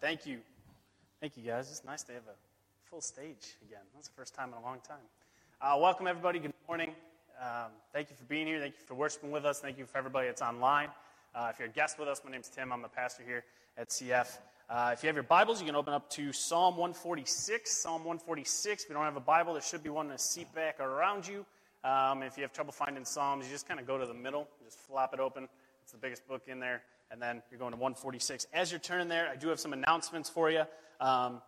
Thank you. Thank you, guys. It's nice to have a full stage again. That's the first time in a long time. Uh, welcome, everybody. Good morning. Um, thank you for being here. Thank you for worshiping with us. Thank you for everybody that's online. Uh, if you're a guest with us, my name's Tim. I'm the pastor here at CF. Uh, if you have your Bibles, you can open up to Psalm 146. Psalm 146. If you don't have a Bible, there should be one in a seat back around you. Um, if you have trouble finding Psalms, you just kind of go to the middle, just flop it open. It's the biggest book in there and then you're going to 146. As you're turning there, I do have some announcements for you. Um,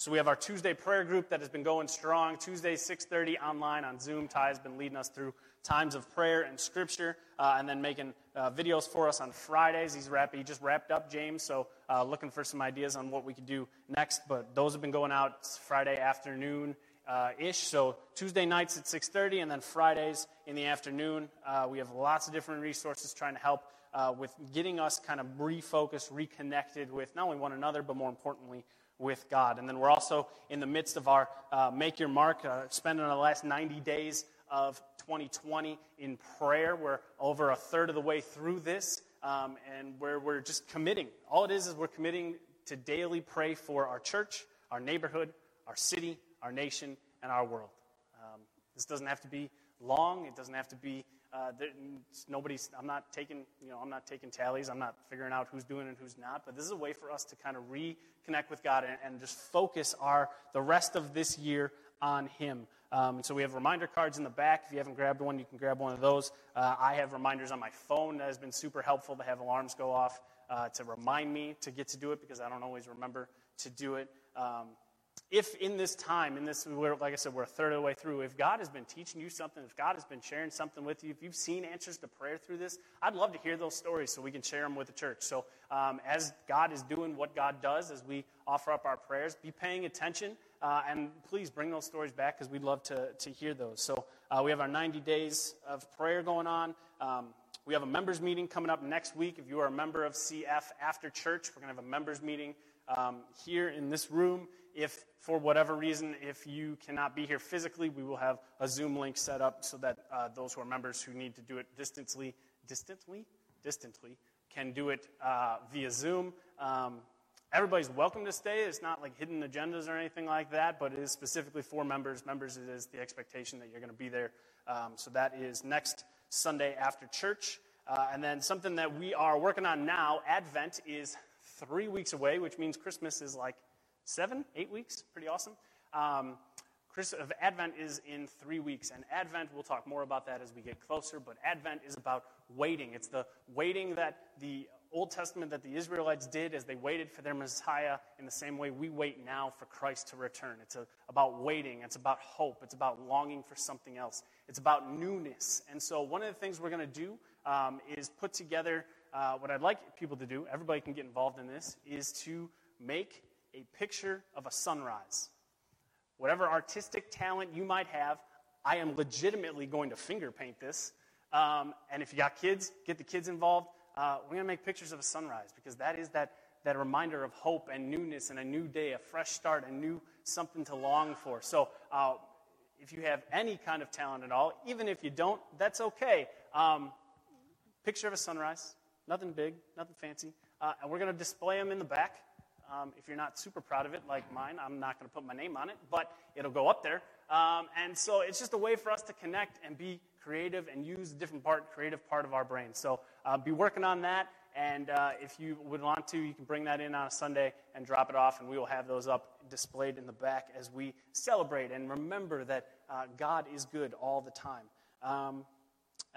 so we have our Tuesday prayer group that has been going strong. Tuesday, 6:30 online on Zoom. Ty has been leading us through times of prayer and scripture, uh, and then making uh, videos for us on Fridays. He's wrap- he just wrapped up James, so uh, looking for some ideas on what we could do next. But those have been going out Friday afternoon. Uh, ish. So Tuesday nights at 6:30, and then Fridays in the afternoon. Uh, we have lots of different resources trying to help uh, with getting us kind of refocused, reconnected with not only one another, but more importantly, with God. And then we're also in the midst of our uh, Make Your Mark, uh, spending the last 90 days of 2020 in prayer. We're over a third of the way through this, um, and where we're just committing. All it is is we're committing to daily pray for our church, our neighborhood, our city, our nation, and our world. Um, this doesn't have to be long. It doesn't have to be uh, nobody's. I'm not taking. You know, I'm not taking tallies. I'm not figuring out who's doing it and who's not. But this is a way for us to kind of reconnect with God and, and just focus our the rest of this year on Him. Um, so we have reminder cards in the back. If you haven't grabbed one, you can grab one of those. Uh, I have reminders on my phone that has been super helpful to have alarms go off uh, to remind me to get to do it because I don't always remember to do it. Um, if in this time, in this, like I said, we're a third of the way through, if God has been teaching you something, if God has been sharing something with you, if you've seen answers to prayer through this, I'd love to hear those stories so we can share them with the church. So, um, as God is doing what God does, as we offer up our prayers, be paying attention uh, and please bring those stories back because we'd love to, to hear those. So, uh, we have our 90 days of prayer going on. Um, we have a members meeting coming up next week. If you are a member of CF after church, we're going to have a members meeting um, here in this room. If, for whatever reason, if you cannot be here physically, we will have a Zoom link set up so that uh, those who are members who need to do it distantly, distantly, distantly, can do it uh, via Zoom. Um, everybody's welcome to stay. It's not like hidden agendas or anything like that, but it is specifically for members. Members, it is the expectation that you're going to be there. Um, so that is next Sunday after church. Uh, and then something that we are working on now, Advent is three weeks away, which means Christmas is like seven, eight weeks. Pretty awesome. Um, Chris, Advent is in three weeks, and Advent, we'll talk more about that as we get closer, but Advent is about waiting. It's the waiting that the Old Testament that the Israelites did as they waited for their Messiah in the same way we wait now for Christ to return. It's a, about waiting, it's about hope, it's about longing for something else, it's about newness. And so, one of the things we're going to do um, is put together uh, what I'd like people to do, everybody can get involved in this, is to make a picture of a sunrise. Whatever artistic talent you might have, I am legitimately going to finger paint this. Um, and if you got kids, get the kids involved. Uh, we're going to make pictures of a sunrise because that is that, that reminder of hope and newness and a new day, a fresh start, a new something to long for. So uh, if you have any kind of talent at all, even if you don't, that's okay. Um, picture of a sunrise, nothing big, nothing fancy. Uh, and we're going to display them in the back. Um, if you're not super proud of it, like mine, I'm not going to put my name on it, but it'll go up there. Um, and so it's just a way for us to connect and be creative and use the different part, creative part of our brain. So uh, be working on that. And uh, if you would want to, you can bring that in on a Sunday and drop it off, and we will have those up displayed in the back as we celebrate and remember that uh, God is good all the time. Um,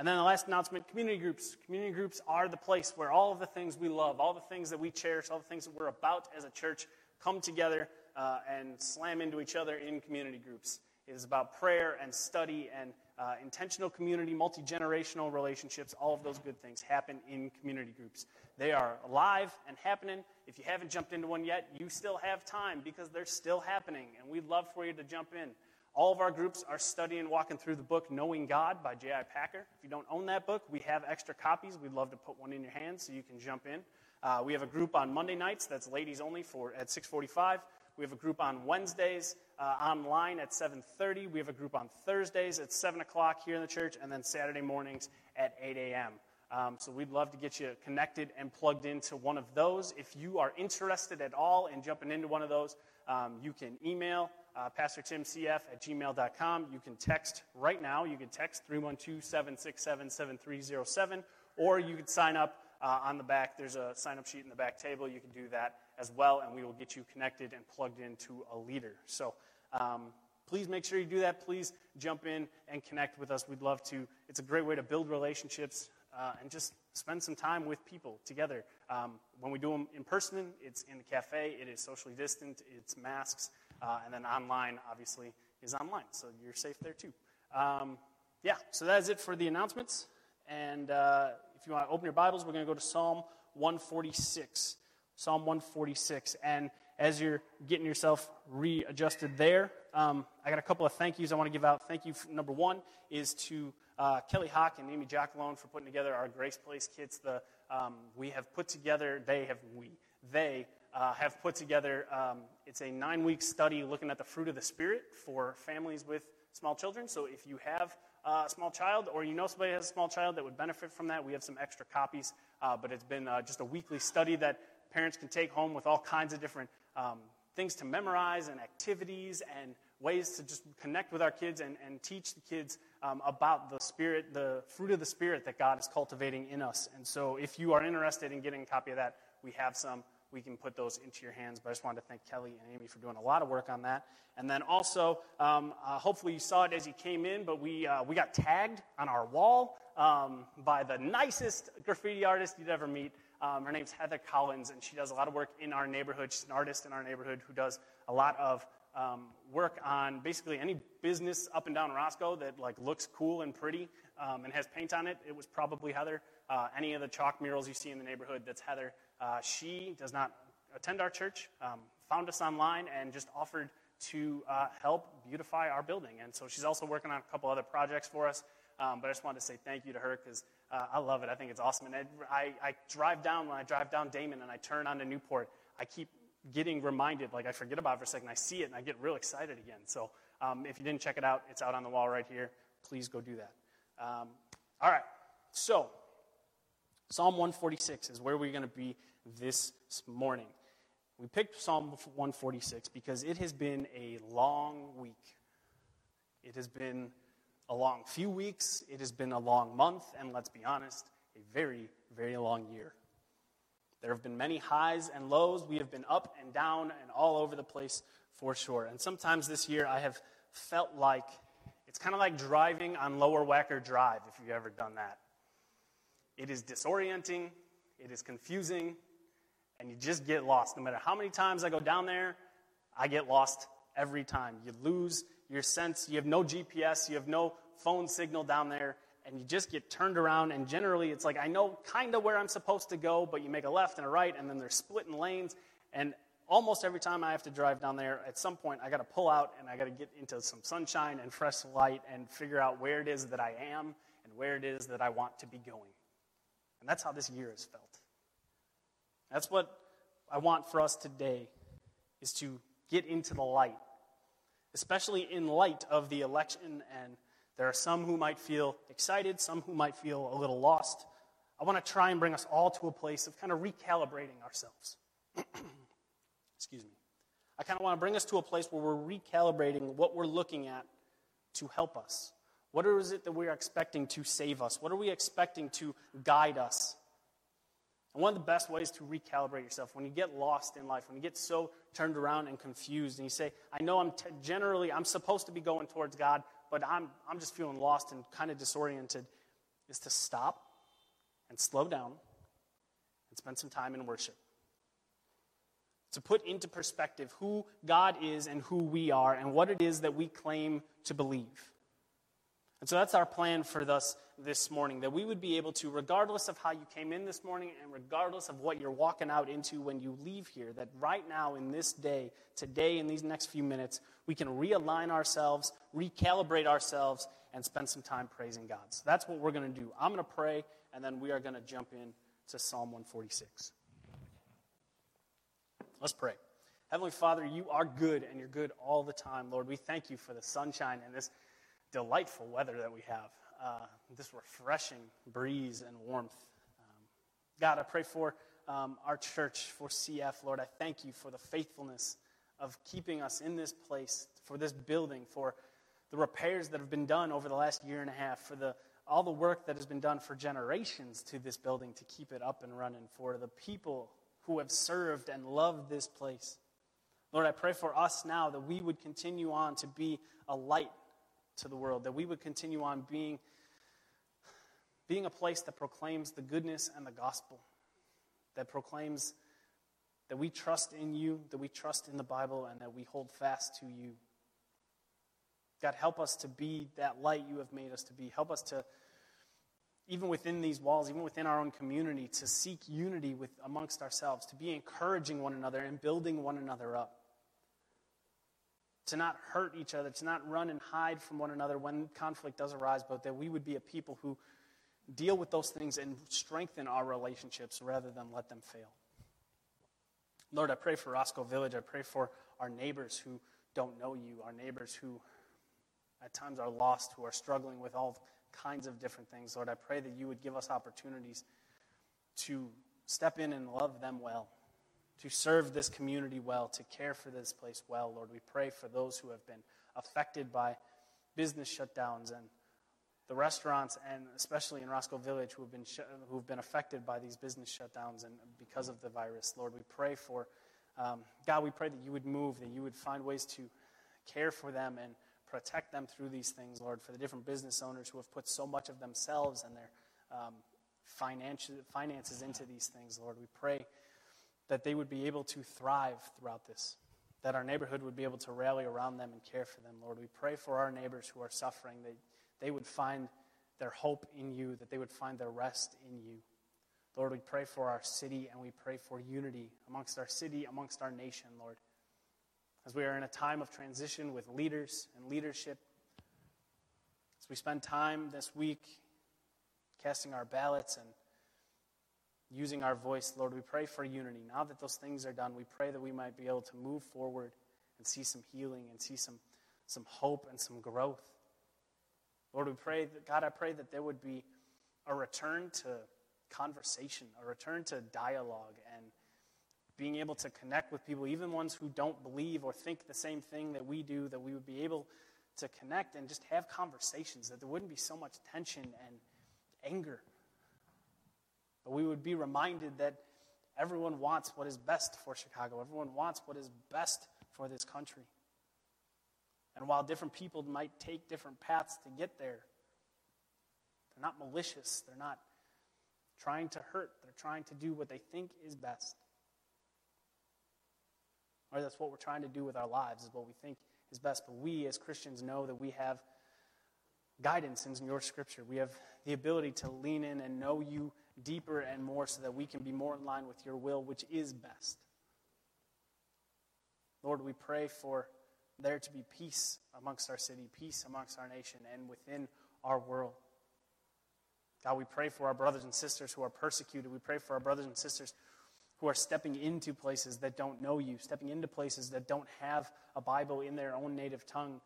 and then the last announcement community groups. Community groups are the place where all of the things we love, all the things that we cherish, all the things that we're about as a church come together uh, and slam into each other in community groups. It is about prayer and study and uh, intentional community, multi generational relationships. All of those good things happen in community groups. They are alive and happening. If you haven't jumped into one yet, you still have time because they're still happening, and we'd love for you to jump in. All of our groups are studying, walking through the book Knowing God by J.I. Packer. If you don't own that book, we have extra copies. We'd love to put one in your hands so you can jump in. Uh, we have a group on Monday nights that's ladies only for at 6:45. We have a group on Wednesdays uh, online at 7:30. We have a group on Thursdays at 7 o'clock here in the church, and then Saturday mornings at 8 a.m. Um, so we'd love to get you connected and plugged into one of those. If you are interested at all in jumping into one of those, um, you can email uh, pastortimcf at gmail.com. You can text right now. You can text 312 767 7307, or you can sign up uh, on the back. There's a sign up sheet in the back table. You can do that as well, and we will get you connected and plugged into a leader. So um, please make sure you do that. Please jump in and connect with us. We'd love to. It's a great way to build relationships uh, and just spend some time with people together. Um, when we do them in person, it's in the cafe, it is socially distant, it's masks, uh, and then online, obviously, is online, so you're safe there too. Um, yeah, so that is it for the announcements. And uh, if you want to open your Bibles, we're going to go to Psalm 146. Psalm 146. And as you're getting yourself readjusted there, um, I got a couple of thank yous I want to give out. Thank you, number one, is to uh, Kelly Hawk and Amy Jackalone for putting together our Grace Place kits. The, um, we have put together, they have, we, they uh, have put together, um, it's a nine week study looking at the fruit of the Spirit for families with small children. So if you have a small child or you know somebody has a small child that would benefit from that, we have some extra copies. Uh, but it's been uh, just a weekly study that parents can take home with all kinds of different um, things to memorize and activities and ways to just connect with our kids and, and teach the kids um, about the spirit, the fruit of the spirit that God is cultivating in us. And so, if you are interested in getting a copy of that, we have some. We can put those into your hands. But I just wanted to thank Kelly and Amy for doing a lot of work on that. And then also, um, uh, hopefully you saw it as you came in, but we uh, we got tagged on our wall um, by the nicest graffiti artist you'd ever meet. Um, her name's Heather Collins, and she does a lot of work in our neighborhood. She's an artist in our neighborhood who does a lot of um, work on basically any business up and down Roscoe that like looks cool and pretty um, and has paint on it. It was probably Heather. Uh, any of the chalk murals you see in the neighborhood, that's Heather. Uh, she does not attend our church, um, found us online, and just offered to uh, help beautify our building. And so she's also working on a couple other projects for us. Um, but I just wanted to say thank you to her because uh, I love it. I think it's awesome. And I, I drive down, when I drive down Damen and I turn onto Newport, I keep getting reminded, like I forget about it for a second. I see it and I get real excited again. So um, if you didn't check it out, it's out on the wall right here. Please go do that. Um, all right. So Psalm 146 is where we're going to be this morning. We picked Psalm 146 because it has been a long week. It has been a long few weeks. It has been a long month. And let's be honest, a very, very long year. There have been many highs and lows. We have been up and down and all over the place for sure. And sometimes this year I have felt like it's kind of like driving on Lower Wacker Drive, if you've ever done that. It is disorienting, it is confusing, and you just get lost. No matter how many times I go down there, I get lost every time. You lose your sense, you have no GPS, you have no phone signal down there, and you just get turned around. And generally, it's like, I know kind of where I'm supposed to go, but you make a left and a right, and then they're splitting lanes. And almost every time I have to drive down there, at some point, I got to pull out and I got to get into some sunshine and fresh light and figure out where it is that I am and where it is that I want to be going. And that's how this year has felt. That's what I want for us today is to get into the light, especially in light of the election and there are some who might feel excited, some who might feel a little lost. I want to try and bring us all to a place of kind of recalibrating ourselves. Excuse me. I kind of want to bring us to a place where we're recalibrating what we're looking at to help us. What is it that we are expecting to save us? What are we expecting to guide us? And one of the best ways to recalibrate yourself when you get lost in life, when you get so turned around and confused, and you say, "I know I'm t- generally I'm supposed to be going towards God, but I'm, I'm just feeling lost and kind of disoriented, is to stop and slow down and spend some time in worship. To put into perspective who God is and who we are and what it is that we claim to believe. And so that's our plan for us this morning that we would be able to, regardless of how you came in this morning and regardless of what you're walking out into when you leave here, that right now in this day, today, in these next few minutes, we can realign ourselves, recalibrate ourselves, and spend some time praising God. So that's what we're going to do. I'm going to pray, and then we are going to jump in to Psalm 146. Let's pray. Heavenly Father, you are good, and you're good all the time. Lord, we thank you for the sunshine and this delightful weather that we have. Uh, this refreshing breeze and warmth. Um, God, I pray for um, our church, for CF. Lord, I thank you for the faithfulness of keeping us in this place, for this building, for the repairs that have been done over the last year and a half, for the, all the work that has been done for generations to this building to keep it up and running, for the people who have served and loved this place. Lord, I pray for us now that we would continue on to be a light to the world, that we would continue on being, being a place that proclaims the goodness and the gospel, that proclaims that we trust in you, that we trust in the Bible, and that we hold fast to you. God, help us to be that light you have made us to be. Help us to, even within these walls, even within our own community, to seek unity with, amongst ourselves, to be encouraging one another and building one another up to not hurt each other, to not run and hide from one another when conflict does arise, but that we would be a people who deal with those things and strengthen our relationships rather than let them fail. Lord, I pray for Roscoe Village. I pray for our neighbors who don't know you, our neighbors who at times are lost, who are struggling with all kinds of different things. Lord, I pray that you would give us opportunities to step in and love them well to serve this community well, to care for this place well. Lord, we pray for those who have been affected by business shutdowns and the restaurants, and especially in Roscoe Village, who have been, sh- who have been affected by these business shutdowns and because of the virus. Lord, we pray for, um, God, we pray that you would move, that you would find ways to care for them and protect them through these things, Lord, for the different business owners who have put so much of themselves and their um, finances into these things, Lord. We pray that they would be able to thrive throughout this, that our neighborhood would be able to rally around them and care for them. Lord, we pray for our neighbors who are suffering, that they would find their hope in you, that they would find their rest in you. Lord, we pray for our city and we pray for unity amongst our city, amongst our nation, Lord. As we are in a time of transition with leaders and leadership, as we spend time this week casting our ballots and using our voice, Lord, we pray for unity. Now that those things are done, we pray that we might be able to move forward and see some healing and see some, some hope and some growth. Lord, we pray that, God, I pray that there would be a return to conversation, a return to dialogue, and being able to connect with people, even ones who don't believe or think the same thing that we do, that we would be able to connect and just have conversations, that there wouldn't be so much tension and anger but we would be reminded that everyone wants what is best for Chicago, everyone wants what is best for this country. And while different people might take different paths to get there, they're not malicious, they're not trying to hurt, they're trying to do what they think is best. Or that's what we're trying to do with our lives, is what we think is best. But we as Christians know that we have guidance in your scripture. We have the ability to lean in and know you deeper and more so that we can be more in line with your will, which is best. Lord, we pray for there to be peace amongst our city, peace amongst our nation, and within our world. God, we pray for our brothers and sisters who are persecuted. We pray for our brothers and sisters who are stepping into places that don't know you, stepping into places that don't have a Bible in their own native tongue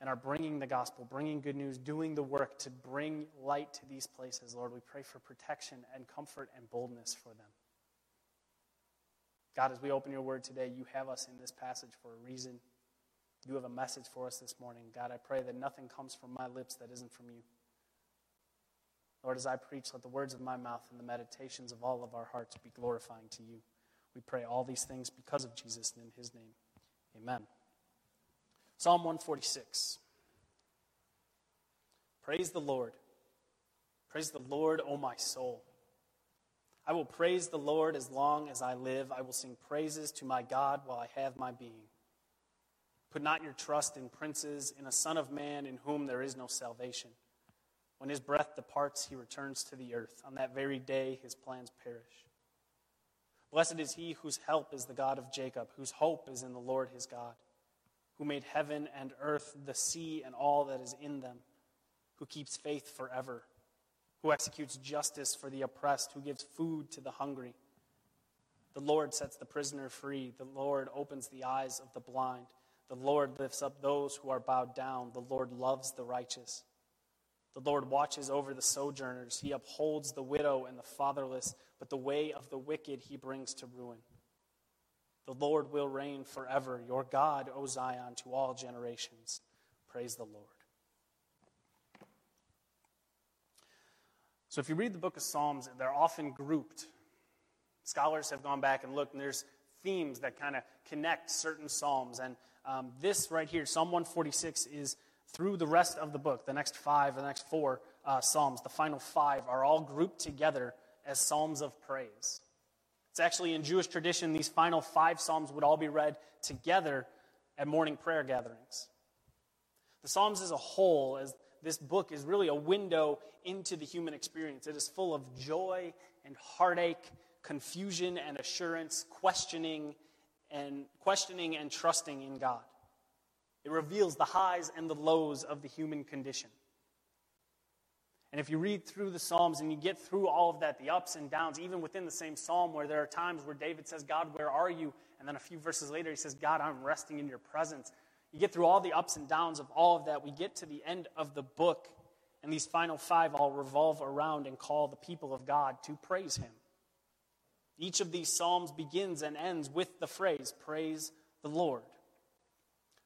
and are bringing the gospel, bringing good news, doing the work to bring light to these places, Lord, we pray for protection and comfort and boldness for them. God, as we open your word today, you have us in this passage for a reason. You have a message for us this morning. God, I pray that nothing comes from my lips that isn't from you. Lord, as I preach, let the words of my mouth and the meditations of all of our hearts be glorifying to you. We pray all these things because of Jesus and in his name. Amen. Psalm 146. Praise the Lord. Praise the Lord, O my soul. I will praise the Lord as long as I live. I will sing praises to my God while I have my being. Put not your trust in princes, in a son of man in whom there is no salvation. When his breath departs, he returns to the earth. On that very day, his plans perish. Blessed is he whose help is the God of Jacob, whose hope is in the Lord his God who made heaven and earth, the sea, and all that is in them, who keeps faith forever, who executes justice for the oppressed, who gives food to the hungry. The Lord sets the prisoner free. The Lord opens the eyes of the blind. The Lord lifts up those who are bowed down. The Lord loves the righteous. The Lord watches over the sojourners. He upholds the widow and the fatherless, but the way of the wicked he brings to ruin. The Lord will reign forever. Your God, O Zion, to all generations. Praise the Lord. So, if you read the book of Psalms, they're often grouped. Scholars have gone back and looked, and there's themes that kind of connect certain Psalms. And um, this right here, Psalm 146, is through the rest of the book, the next five, the next four uh, Psalms, the final five, are all grouped together as Psalms of praise. It's actually in Jewish tradition, these final five Psalms would all be read together at morning prayer gatherings. The Psalms as a whole, as this book, is really a window into the human experience. It is full of joy and heartache, confusion and assurance, questioning and questioning and trusting in God. It reveals the highs and the lows of the human condition. And if you read through the Psalms and you get through all of that, the ups and downs, even within the same Psalm, where there are times where David says, God, where are you? And then a few verses later, he says, God, I'm resting in your presence. You get through all the ups and downs of all of that. We get to the end of the book, and these final five all revolve around and call the people of God to praise him. Each of these Psalms begins and ends with the phrase, Praise the Lord.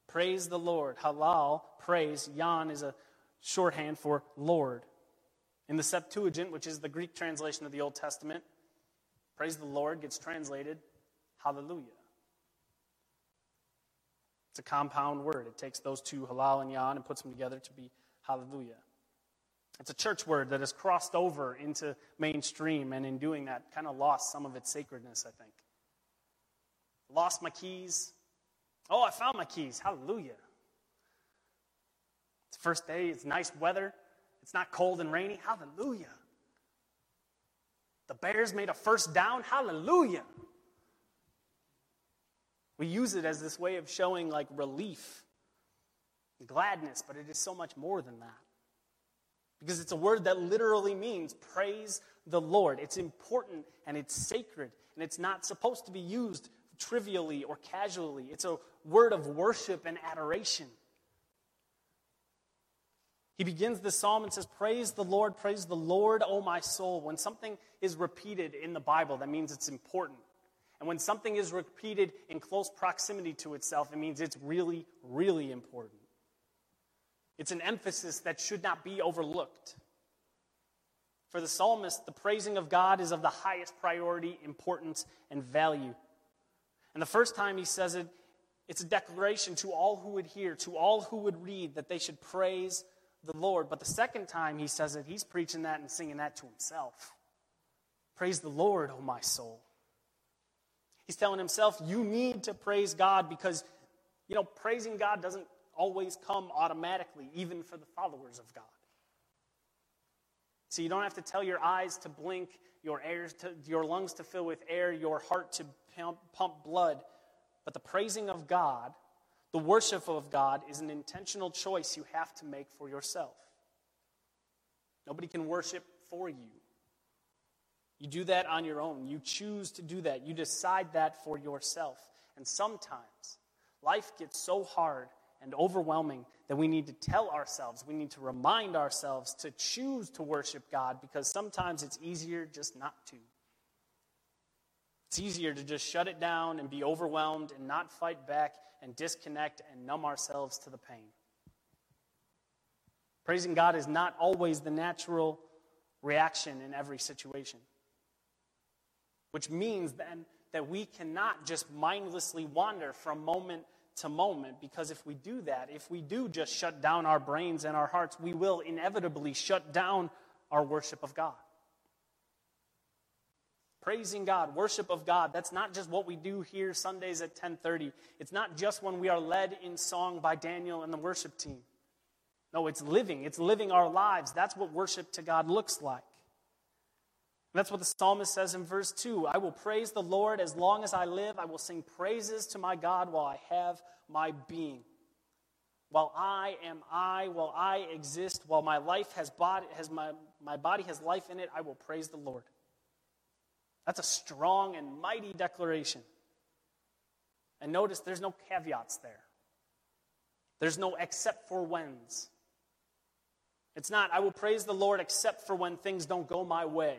Praise the Lord. Halal, praise. Yan is a shorthand for Lord. In the Septuagint, which is the Greek translation of the Old Testament, praise the Lord gets translated hallelujah. It's a compound word. It takes those two, halal and yan, and puts them together to be hallelujah. It's a church word that has crossed over into mainstream, and in doing that, kind of lost some of its sacredness, I think. Lost my keys, Oh, I found my keys. Hallelujah. It's first day, it's nice weather, it's not cold and rainy. Hallelujah. The Bears made a first down. Hallelujah. We use it as this way of showing like relief, gladness, but it is so much more than that. Because it's a word that literally means praise the Lord. It's important and it's sacred, and it's not supposed to be used trivially or casually. It's a word of worship and adoration. He begins the psalm and says, Praise the Lord, praise the Lord, O my soul. When something is repeated in the Bible, that means it's important. And when something is repeated in close proximity to itself, it means it's really, really important. It's an emphasis that should not be overlooked. For the psalmist, the praising of God is of the highest priority, importance, and value. And the first time he says it, it's a declaration to all who would hear, to all who would read, that they should praise the Lord. But the second time he says it, he's preaching that and singing that to himself. Praise the Lord, O my soul. He's telling himself, you need to praise God because, you know, praising God doesn't always come automatically, even for the followers of God. So you don't have to tell your eyes to blink, your, air to, your lungs to fill with air, your heart to pump, pump blood. But the praising of God, the worship of God, is an intentional choice you have to make for yourself. Nobody can worship for you. You do that on your own. You choose to do that. You decide that for yourself. And sometimes life gets so hard and overwhelming that we need to tell ourselves, we need to remind ourselves to choose to worship God because sometimes it's easier just not to. It's easier to just shut it down and be overwhelmed and not fight back and disconnect and numb ourselves to the pain. Praising God is not always the natural reaction in every situation, which means then that we cannot just mindlessly wander from moment to moment because if we do that, if we do just shut down our brains and our hearts, we will inevitably shut down our worship of God. Praising God, worship of God, that's not just what we do here Sundays at 10:30. It's not just when we are led in song by Daniel and the worship team. No, it's living. It's living our lives. That's what worship to God looks like. That's what the psalmist says in verse 2 I will praise the Lord as long as I live. I will sing praises to my God while I have my being. While I am I, while I exist, while my life has body, has my, my body has life in it, I will praise the Lord. That's a strong and mighty declaration. And notice there's no caveats there. There's no except for whens. It's not, I will praise the Lord except for when things don't go my way,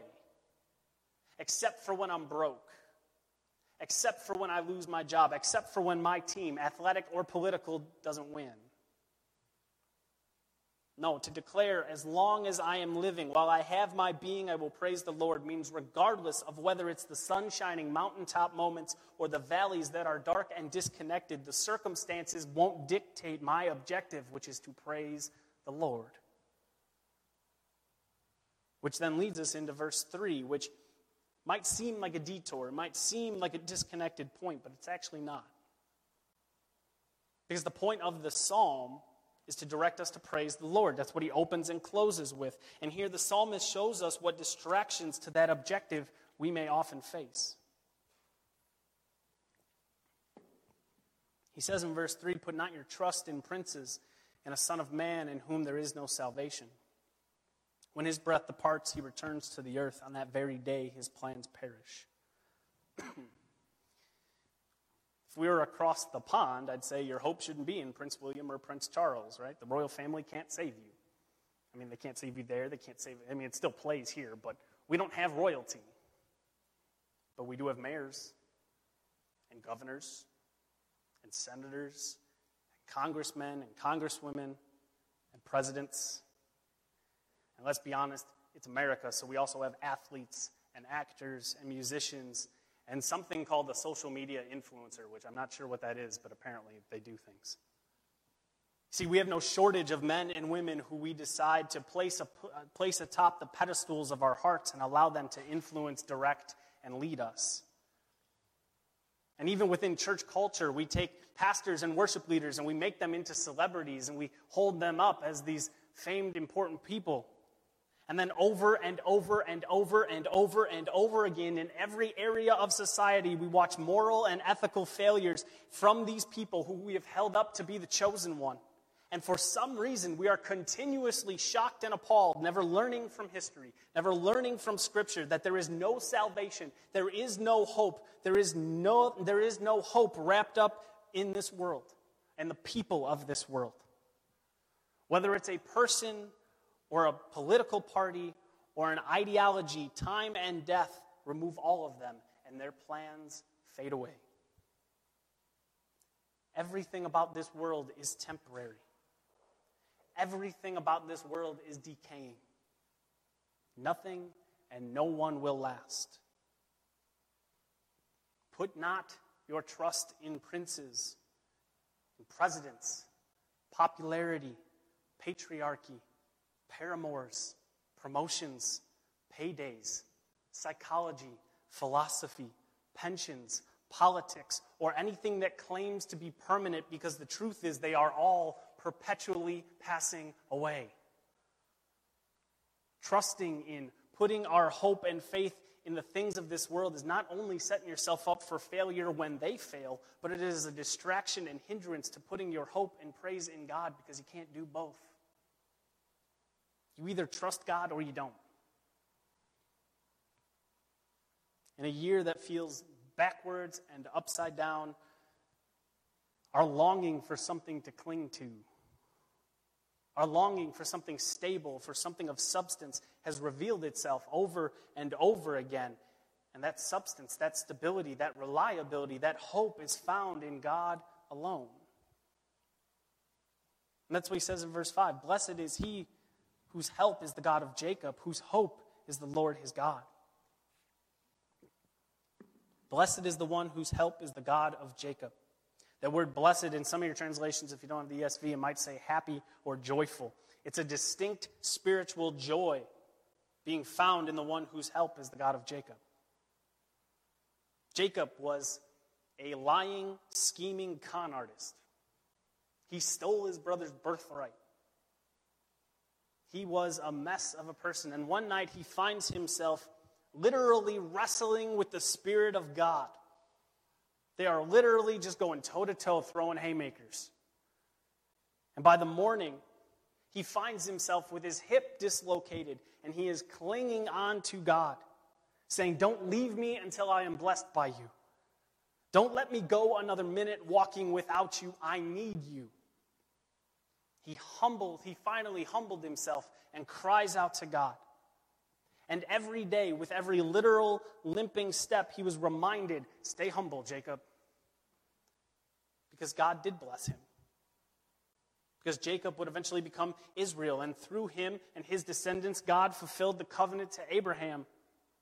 except for when I'm broke, except for when I lose my job, except for when my team, athletic or political, doesn't win. No, to declare, as long as I am living, while I have my being, I will praise the Lord, means regardless of whether it's the sun shining mountaintop moments or the valleys that are dark and disconnected, the circumstances won't dictate my objective, which is to praise the Lord. Which then leads us into verse 3, which might seem like a detour, it might seem like a disconnected point, but it's actually not. Because the point of the psalm is to direct us to praise the Lord. That's what he opens and closes with. And here the psalmist shows us what distractions to that objective we may often face. He says in verse 3 Put not your trust in princes and a son of man in whom there is no salvation. When his breath departs, he returns to the earth. On that very day, his plans perish. If we were across the pond, I'd say your hope shouldn't be in Prince William or Prince Charles, right? The royal family can't save you. I mean, they can't save you there. They can't save. I mean, it still plays here, but we don't have royalty. But we do have mayors and governors and senators and congressmen and congresswomen and presidents. And let's be honest, it's America, so we also have athletes and actors and musicians and something called the social media influencer, which I'm not sure what that is, but apparently they do things. See, we have no shortage of men and women who we decide to place, a, uh, place atop the pedestals of our hearts and allow them to influence, direct, and lead us. And even within church culture, we take pastors and worship leaders and we make them into celebrities and we hold them up as these famed, important people. And then over and over and over and over and over again in every area of society, we watch moral and ethical failures from these people who we have held up to be the chosen one. And for some reason, we are continuously shocked and appalled, never learning from history, never learning from Scripture that there is no salvation, there is no hope, there is no, there is no hope wrapped up in this world and the people of this world. Whether it's a person or a political party or an ideology, time and death remove all of them, and their plans fade away. Everything about this world is temporary. Everything about this world is decaying. Nothing and no one will last. Put not your trust in princes, in presidents, popularity, patriarchy, paramours, promotions, paydays, psychology, philosophy, pensions, politics, or anything that claims to be permanent because the truth is they are all perpetually passing away. Trusting in putting our hope and faith in the things of this world is not only setting yourself up for failure when they fail, but it is a distraction and hindrance to putting your hope and praise in God because you can't do both. You either trust God or you don't. In a year that feels backwards and upside down, our longing for something to cling to, our longing for something stable, for something of substance, has revealed itself over and over again. And that substance, that stability, that reliability, that hope is found in God alone. And that's what he says in verse 5 Blessed is he whose help is the God of Jacob, whose hope is the Lord his God. Blessed is the one whose help is the God of Jacob. That word blessed in some of your translations, if you don't have the ESV, it might say happy or joyful. It's a distinct spiritual joy being found in the one whose help is the God of Jacob. Jacob was a lying, scheming con artist. He stole his brother's birthright. He was a mess of a person. And one night he finds himself literally wrestling with the Spirit of God. They are literally just going toe to toe, throwing haymakers. And by the morning, he finds himself with his hip dislocated and he is clinging on to God, saying, Don't leave me until I am blessed by you. Don't let me go another minute walking without you. I need you. He humbled, he finally humbled himself and cries out to God. And every day, with every literal limping step, he was reminded stay humble, Jacob. Because God did bless him. Because Jacob would eventually become Israel, and through him and his descendants, God fulfilled the covenant to Abraham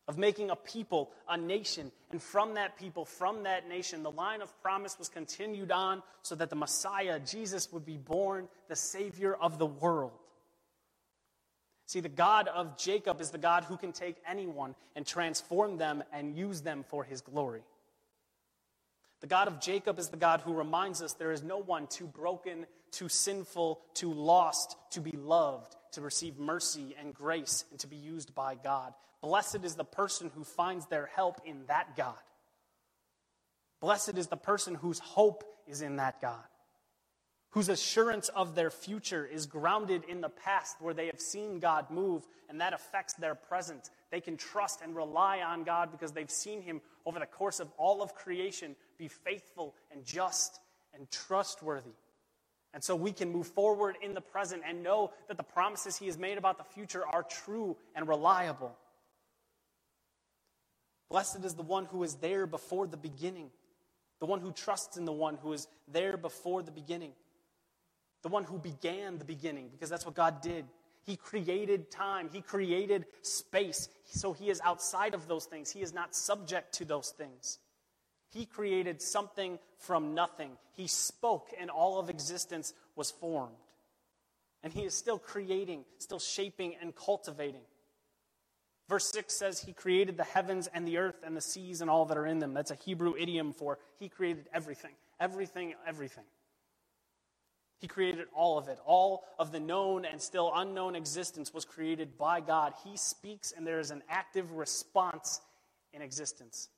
of making a people, a nation. And from that people, from that nation, the line of promise was continued on so that the Messiah, Jesus, would be born, the Savior of the world. See, the God of Jacob is the God who can take anyone and transform them and use them for his glory. The God of Jacob is the God who reminds us there is no one too broken, too sinful, too lost to be loved, to receive mercy and grace, and to be used by God. Blessed is the person who finds their help in that God. Blessed is the person whose hope is in that God, whose assurance of their future is grounded in the past where they have seen God move, and that affects their present. They can trust and rely on God because they've seen Him over the course of all of creation be faithful and just and trustworthy. And so we can move forward in the present and know that the promises He has made about the future are true and reliable. Blessed is the one who is there before the beginning, the one who trusts in the one who is there before the beginning, the one who began the beginning, because that's what God did. He created time, He created space. So He is outside of those things, He is not subject to those things. He created something from nothing. He spoke, and all of existence was formed. And He is still creating, still shaping, and cultivating. Verse 6 says he created the heavens and the earth and the seas and all that are in them. That's a Hebrew idiom for he created everything. Everything, everything. He created all of it. All of the known and still unknown existence was created by God. He speaks, and there is an active response in existence.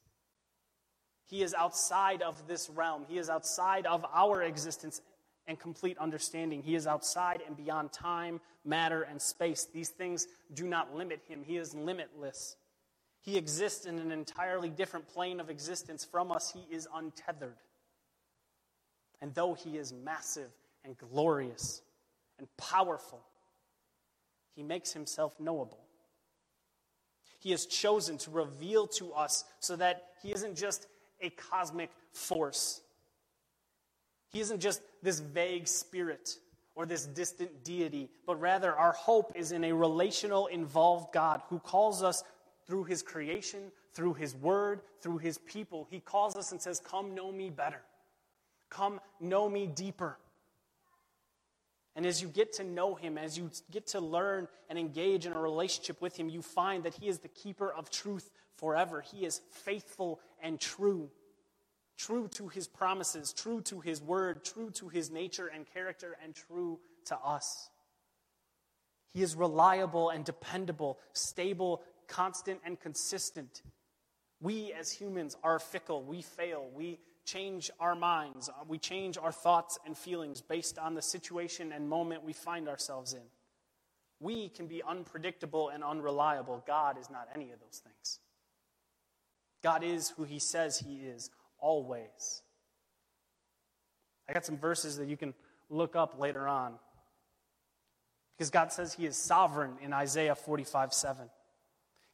He is outside of this realm, He is outside of our existence and complete understanding. He is outside and beyond time, matter, and space. These things do not limit him, he is limitless. He exists in an entirely different plane of existence from us. He is untethered. And though he is massive and glorious and powerful, he makes himself knowable. He has chosen to reveal to us so that he isn't just a cosmic force he isn't just this vague spirit or this distant deity, but rather our hope is in a relational, involved God who calls us through his creation, through his word, through his people. He calls us and says, Come know me better. Come know me deeper. And as you get to know him, as you get to learn and engage in a relationship with him, you find that he is the keeper of truth forever. He is faithful and true true to his promises, true to his word, true to his nature and character, and true to us. He is reliable and dependable, stable, constant, and consistent. We as humans are fickle. We fail. We change our minds. We change our thoughts and feelings based on the situation and moment we find ourselves in. We can be unpredictable and unreliable. God is not any of those things. God is who he says he is always. I got some verses that you can look up later on. Because God says He is sovereign in Isaiah 45 7.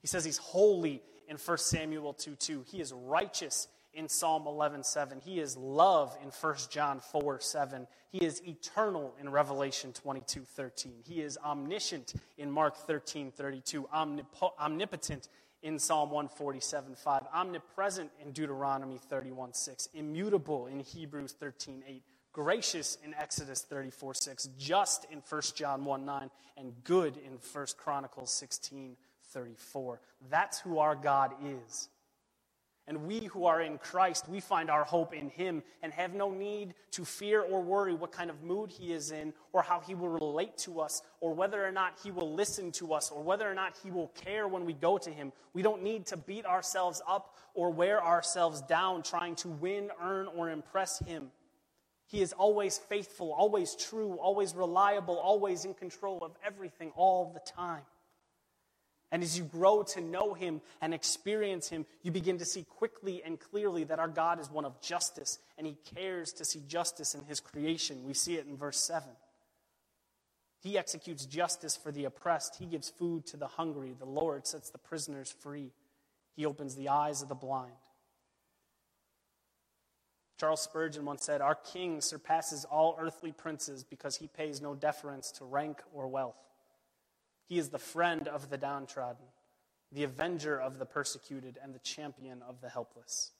He says He's holy in 1 Samuel 2 2. He is righteous in Psalm 11 7. He is love in 1 John 4 7. He is eternal in Revelation 22 13. He is omniscient in Mark 13 32. omnipotent in Psalm 147 5, omnipresent in Deuteronomy 31 6, immutable in Hebrews 13 8, gracious in Exodus 34 6, just in 1 John 1 9, and good in 1 Chronicles 16 34. That's who our God is. And we who are in Christ, we find our hope in Him and have no need to fear or worry what kind of mood He is in, or how He will relate to us, or whether or not He will listen to us, or whether or not He will care when we go to Him. We don't need to beat ourselves up or wear ourselves down trying to win, earn, or impress Him. He is always faithful, always true, always reliable, always in control of everything all the time. And as you grow to know him and experience him, you begin to see quickly and clearly that our God is one of justice and he cares to see justice in his creation. We see it in verse 7. He executes justice for the oppressed. He gives food to the hungry. The Lord sets the prisoners free. He opens the eyes of the blind. Charles Spurgeon once said, Our king surpasses all earthly princes because he pays no deference to rank or wealth. He is the friend of the downtrodden, the avenger of the persecuted, and the champion of the helpless.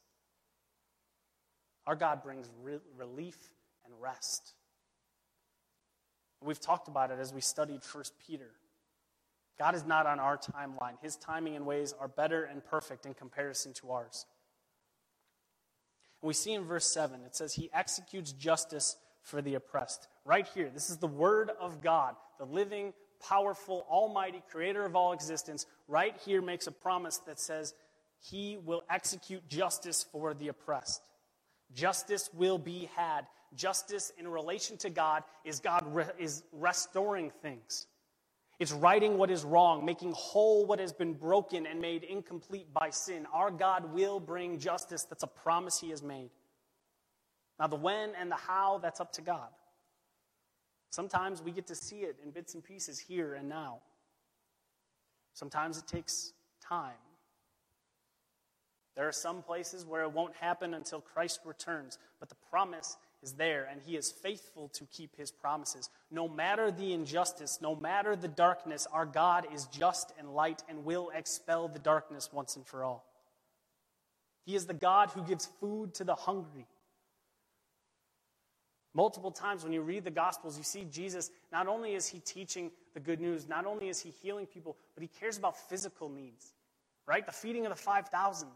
Our God brings re- relief and rest. We've talked about it as we studied 1 Peter. God is not on our timeline. His timing and ways are better and perfect in comparison to ours. And we see in verse 7, it says, He executes justice for the oppressed. Right here, this is the word of God, the living, powerful, almighty creator of all existence. Right here makes a promise that says, He will execute justice for the oppressed. Justice will be had. Justice in relation to God is God re- is restoring things. It's righting what is wrong, making whole what has been broken and made incomplete by sin. Our God will bring justice. That's a promise He has made. Now, the when and the how, that's up to God. Sometimes we get to see it in bits and pieces here and now. Sometimes it takes time. There are some places where it won't happen until Christ returns, but the promise is there, and He is faithful to keep His promises. No matter the injustice, no matter the darkness, our God is just and light and will expel the darkness once and for all. He is the God who gives food to the hungry. Multiple times when you read the Gospels, you see Jesus, not only is he teaching the good news, not only is he healing people, but he cares about physical needs, right? The feeding of the 5,000.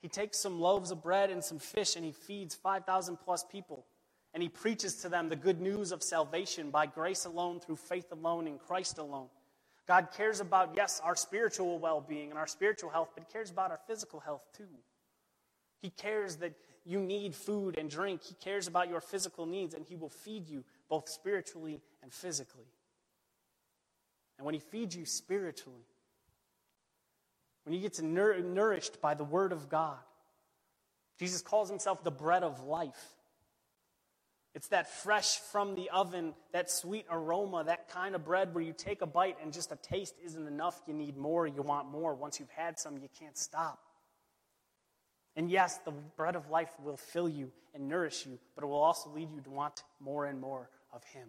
He takes some loaves of bread and some fish and he feeds 5,000 plus people. And he preaches to them the good news of salvation by grace alone, through faith alone, in Christ alone. God cares about, yes, our spiritual well being and our spiritual health, but he cares about our physical health too. He cares that you need food and drink. He cares about your physical needs, and he will feed you both spiritually and physically. And when he feeds you spiritually, when you get to nour- nourished by the Word of God. Jesus calls himself the bread of life. It's that fresh from the oven, that sweet aroma, that kind of bread where you take a bite and just a taste isn't enough. You need more, you want more. Once you've had some, you can't stop. And yes, the bread of life will fill you and nourish you, but it will also lead you to want more and more of Him.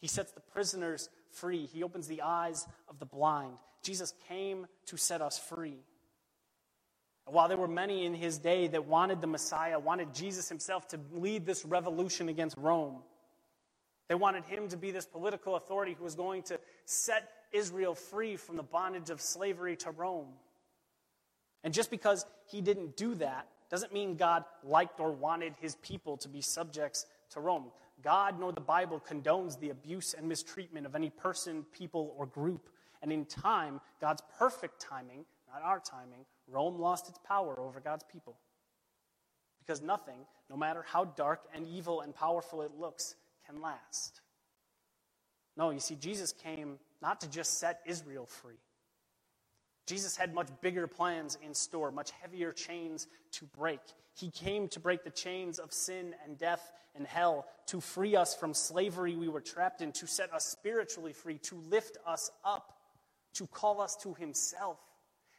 He sets the prisoners free, He opens the eyes of the blind. Jesus came to set us free. While there were many in his day that wanted the Messiah, wanted Jesus himself to lead this revolution against Rome, they wanted him to be this political authority who was going to set Israel free from the bondage of slavery to Rome. And just because he didn't do that doesn't mean God liked or wanted his people to be subjects to Rome. God nor the Bible condones the abuse and mistreatment of any person, people, or group. And in time, God's perfect timing, not our timing, Rome lost its power over God's people. Because nothing, no matter how dark and evil and powerful it looks, can last. No, you see, Jesus came not to just set Israel free. Jesus had much bigger plans in store, much heavier chains to break. He came to break the chains of sin and death and hell, to free us from slavery we were trapped in, to set us spiritually free, to lift us up to call us to himself.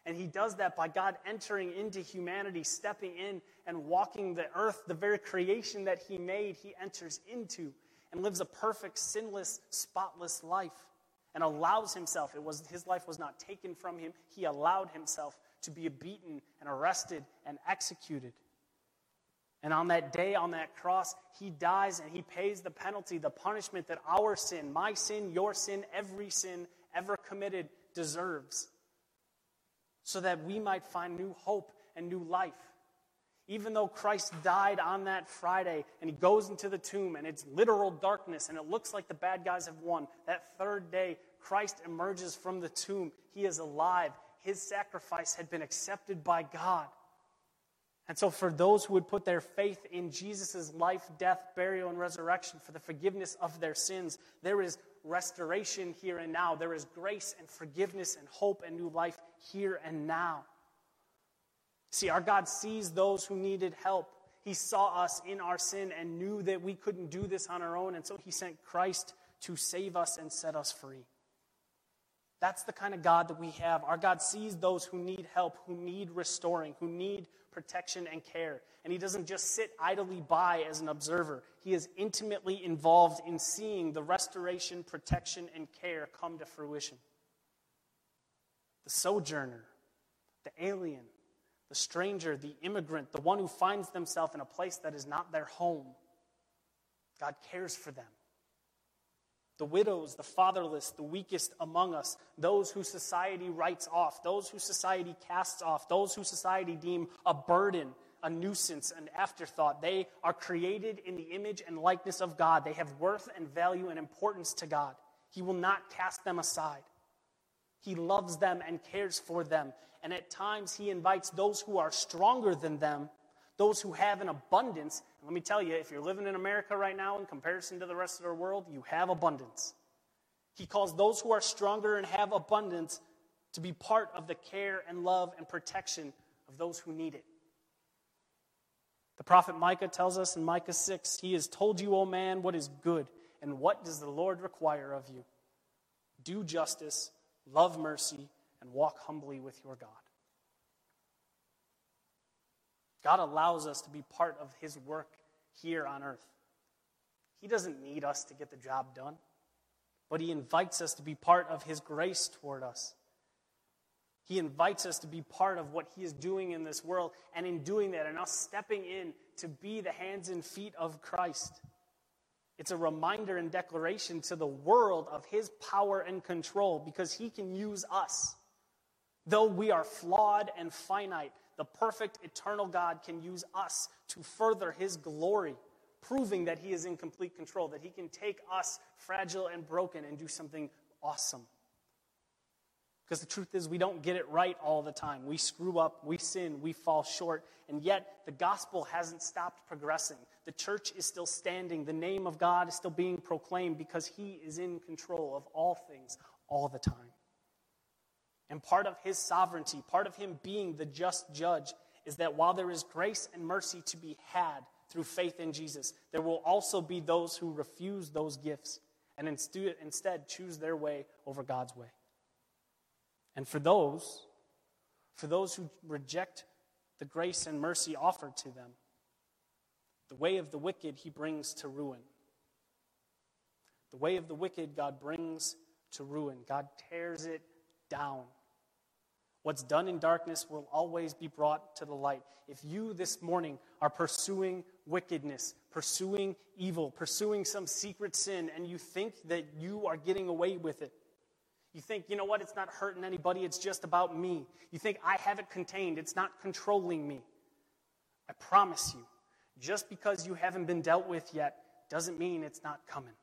And he does that by God entering into humanity, stepping in and walking the earth, the very creation that he made, he enters into and lives a perfect, sinless, spotless life and allows himself, it was his life was not taken from him, he allowed himself to be beaten and arrested and executed. And on that day, on that cross, he dies and he pays the penalty, the punishment that our sin, my sin, your sin, every sin ever committed deserves, so that we might find new hope and new life. Even though Christ died on that Friday and he goes into the tomb and it's literal darkness and it looks like the bad guys have won, that third day, Christ emerges from the tomb. He is alive. His sacrifice had been accepted by God. And so, for those who would put their faith in Jesus' life, death, burial, and resurrection for the forgiveness of their sins, there is restoration here and now. There is grace and forgiveness and hope and new life here and now. See, our God sees those who needed help. He saw us in our sin and knew that we couldn't do this on our own, and so He sent Christ to save us and set us free. That's the kind of God that we have. Our God sees those who need help, who need restoring, who need protection and care. And He doesn't just sit idly by as an observer, He is intimately involved in seeing the restoration, protection, and care come to fruition. The sojourner, the alien, the stranger, the immigrant, the one who finds themselves in a place that is not their home, God cares for them the widows, the fatherless, the weakest among us, those who society writes off, those who society casts off, those who society deem a burden, a nuisance, an afterthought. They are created in the image and likeness of God. They have worth and value and importance to God. He will not cast them aside. He loves them and cares for them. And at times, He invites those who are stronger than them those who have an abundance. let me tell you, if you're living in America right now in comparison to the rest of the world, you have abundance. He calls those who are stronger and have abundance to be part of the care and love and protection of those who need it. The prophet Micah tells us in Micah 6 He has told you, O man, what is good, and what does the Lord require of you? Do justice, love mercy, and walk humbly with your God. God allows us to be part of His work here on earth. He doesn't need us to get the job done, but He invites us to be part of His grace toward us. He invites us to be part of what He is doing in this world, and in doing that, and us stepping in to be the hands and feet of Christ. It's a reminder and declaration to the world of His power and control because He can use us. Though we are flawed and finite, the perfect, eternal God can use us to further his glory, proving that he is in complete control, that he can take us, fragile and broken, and do something awesome. Because the truth is, we don't get it right all the time. We screw up, we sin, we fall short, and yet the gospel hasn't stopped progressing. The church is still standing. The name of God is still being proclaimed because he is in control of all things all the time. And part of his sovereignty, part of him being the just judge, is that while there is grace and mercy to be had through faith in Jesus, there will also be those who refuse those gifts and instead choose their way over God's way. And for those, for those who reject the grace and mercy offered to them, the way of the wicked he brings to ruin. The way of the wicked God brings to ruin. God tears it down. What's done in darkness will always be brought to the light. If you this morning are pursuing wickedness, pursuing evil, pursuing some secret sin, and you think that you are getting away with it, you think, you know what, it's not hurting anybody, it's just about me. You think, I have it contained, it's not controlling me. I promise you, just because you haven't been dealt with yet doesn't mean it's not coming.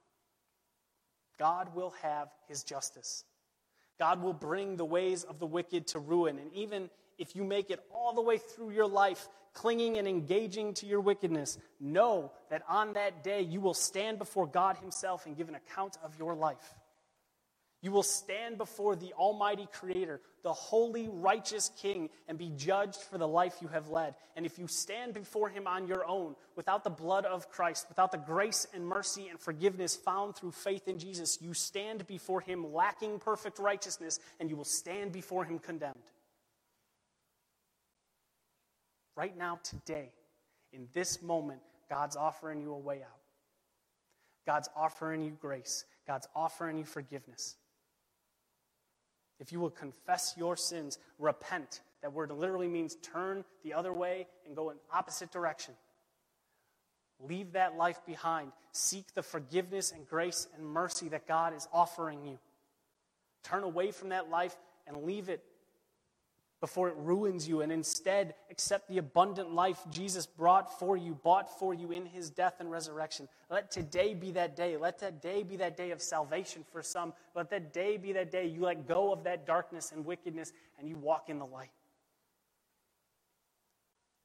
God will have his justice. God will bring the ways of the wicked to ruin. And even if you make it all the way through your life, clinging and engaging to your wickedness, know that on that day you will stand before God Himself and give an account of your life. You will stand before the Almighty Creator, the holy, righteous King, and be judged for the life you have led. And if you stand before Him on your own, without the blood of Christ, without the grace and mercy and forgiveness found through faith in Jesus, you stand before Him lacking perfect righteousness, and you will stand before Him condemned. Right now, today, in this moment, God's offering you a way out. God's offering you grace. God's offering you forgiveness. If you will confess your sins, repent. That word literally means turn the other way and go in opposite direction. Leave that life behind. Seek the forgiveness and grace and mercy that God is offering you. Turn away from that life and leave it before it ruins you, and instead accept the abundant life Jesus brought for you, bought for you in his death and resurrection. Let today be that day. Let that day be that day of salvation for some. Let that day be that day you let go of that darkness and wickedness and you walk in the light.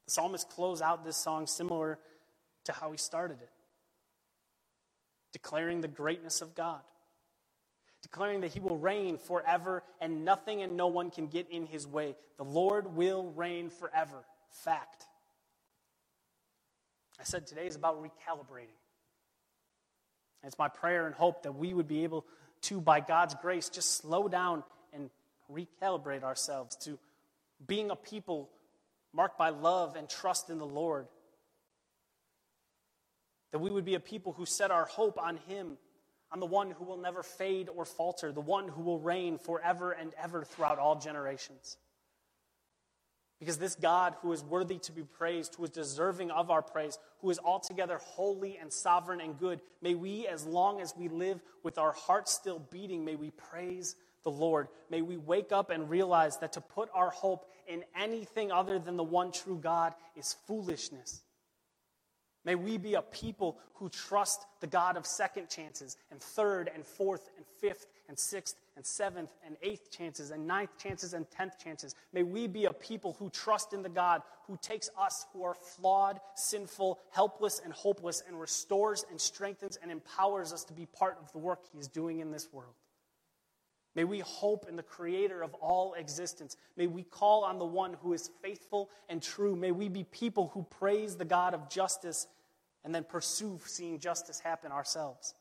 The psalmist close out this song similar to how he started it, declaring the greatness of God declaring that he will reign forever and nothing and no one can get in his way. The Lord will reign forever. Fact. I said today is about recalibrating. It's my prayer and hope that we would be able to, by God's grace, just slow down and recalibrate ourselves to being a people marked by love and trust in the Lord. That we would be a people who set our hope on Him, on the one who will never fade or falter, the one who will reign forever and ever throughout all generations. Because this God who is worthy to be praised, who is deserving of our praise, who is altogether holy and sovereign and good, may we, as long as we live with our hearts still beating, may we praise the Lord. May we wake up and realize that to put our hope in anything other than the one true God is foolishness. May we be a people who trust the God of second chances and third and fourth and fifth and sixth and seventh and eighth chances and ninth chances and tenth chances. May we be a people who trust in the God who takes us who are flawed, sinful, helpless, and hopeless and restores and strengthens and empowers us to be part of the work he is doing in this world. May we hope in the creator of all existence. May we call on the one who is faithful and true. May we be people who praise the God of justice and then pursue seeing justice happen ourselves.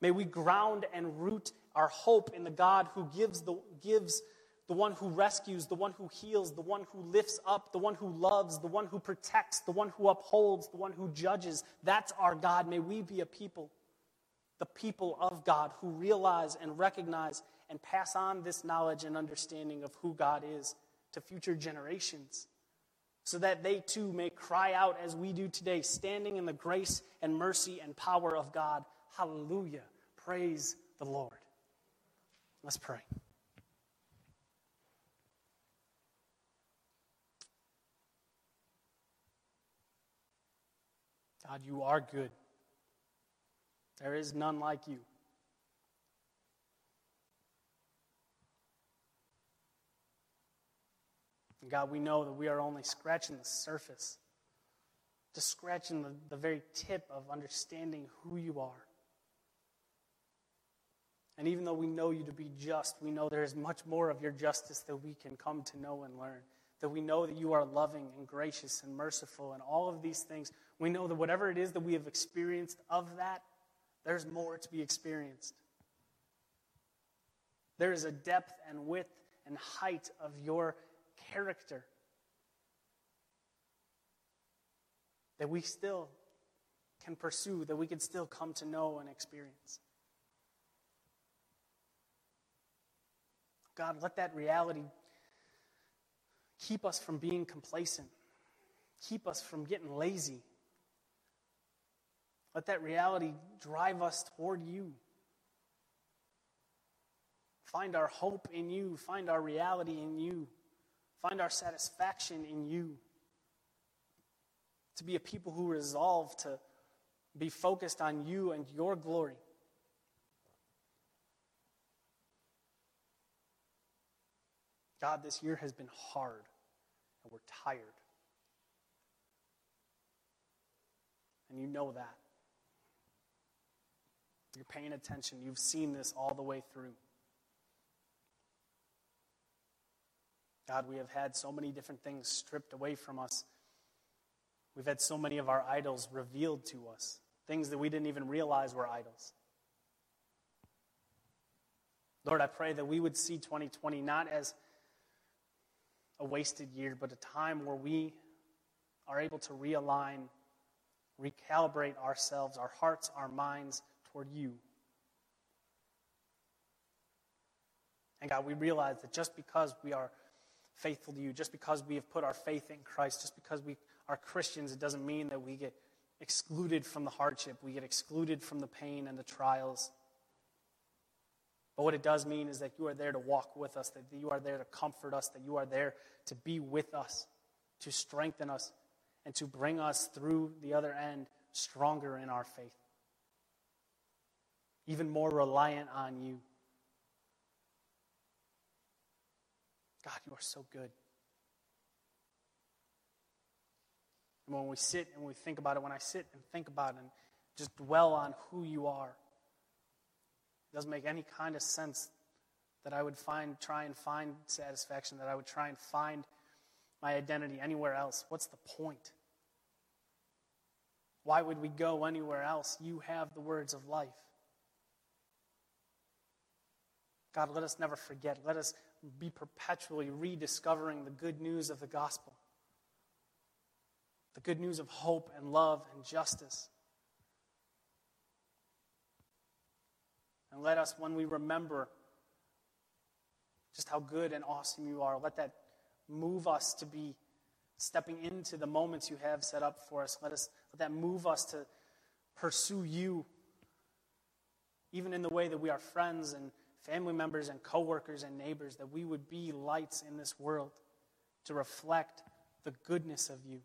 May we ground and root our hope in the God who gives the, gives the one who rescues, the one who heals, the one who lifts up, the one who loves, the one who protects, the one who upholds, the one who judges. That's our God. May we be a people the people of God who realize and recognize and pass on this knowledge and understanding of who God is to future generations, so that they too may cry out as we do today, standing in the grace and mercy and power of God. Hallelujah. Praise the Lord. Let's pray. God, you are good. There is none like you. God, we know that we are only scratching the surface, just scratching the, the very tip of understanding who you are. And even though we know you to be just, we know there is much more of your justice that we can come to know and learn. That we know that you are loving and gracious and merciful and all of these things. We know that whatever it is that we have experienced of that, there's more to be experienced. There is a depth and width and height of your character that we still can pursue, that we can still come to know and experience. God, let that reality keep us from being complacent, keep us from getting lazy let that reality drive us toward you. Find our hope in you. Find our reality in you. Find our satisfaction in you. To be a people who resolve to be focused on you and your glory. God, this year has been hard, and we're tired. And you know that. You're paying attention. You've seen this all the way through. God, we have had so many different things stripped away from us. We've had so many of our idols revealed to us, things that we didn't even realize were idols. Lord, I pray that we would see 2020 not as a wasted year, but a time where we are able to realign, recalibrate ourselves, our hearts, our minds toward you. And God, we realize that just because we are faithful to you, just because we have put our faith in Christ, just because we are Christians, it doesn't mean that we get excluded from the hardship, we get excluded from the pain and the trials. But what it does mean is that you are there to walk with us, that you are there to comfort us, that you are there to be with us, to strengthen us, and to bring us through the other end stronger in our faith even more reliant on you. God, you are so good. And when we sit and we think about it, when I sit and think about it and just dwell on who you are, it doesn't make any kind of sense that I would find, try and find satisfaction, that I would try and find my identity anywhere else. What's the point? Why would we go anywhere else? You have the words of life. God, let us never forget. Let us be perpetually rediscovering the good news of the gospel, the good news of hope and love and justice. And let us, when we remember just how good and awesome you are, let that move us to be stepping into the moments you have set up for us. Let us let that move us to pursue you, even in the way that we are friends and family members and coworkers and neighbors, that we would be lights in this world to reflect the goodness of you.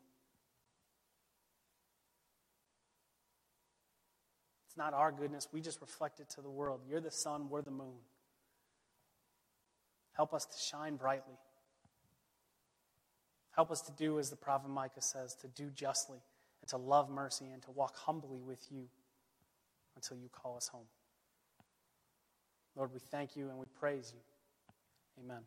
It's not our goodness, we just reflect it to the world. You're the sun, we're the moon. Help us to shine brightly. Help us to do as the prophet Micah says, to do justly and to love mercy and to walk humbly with you until you call us home. Lord, we thank you and we praise you. Amen.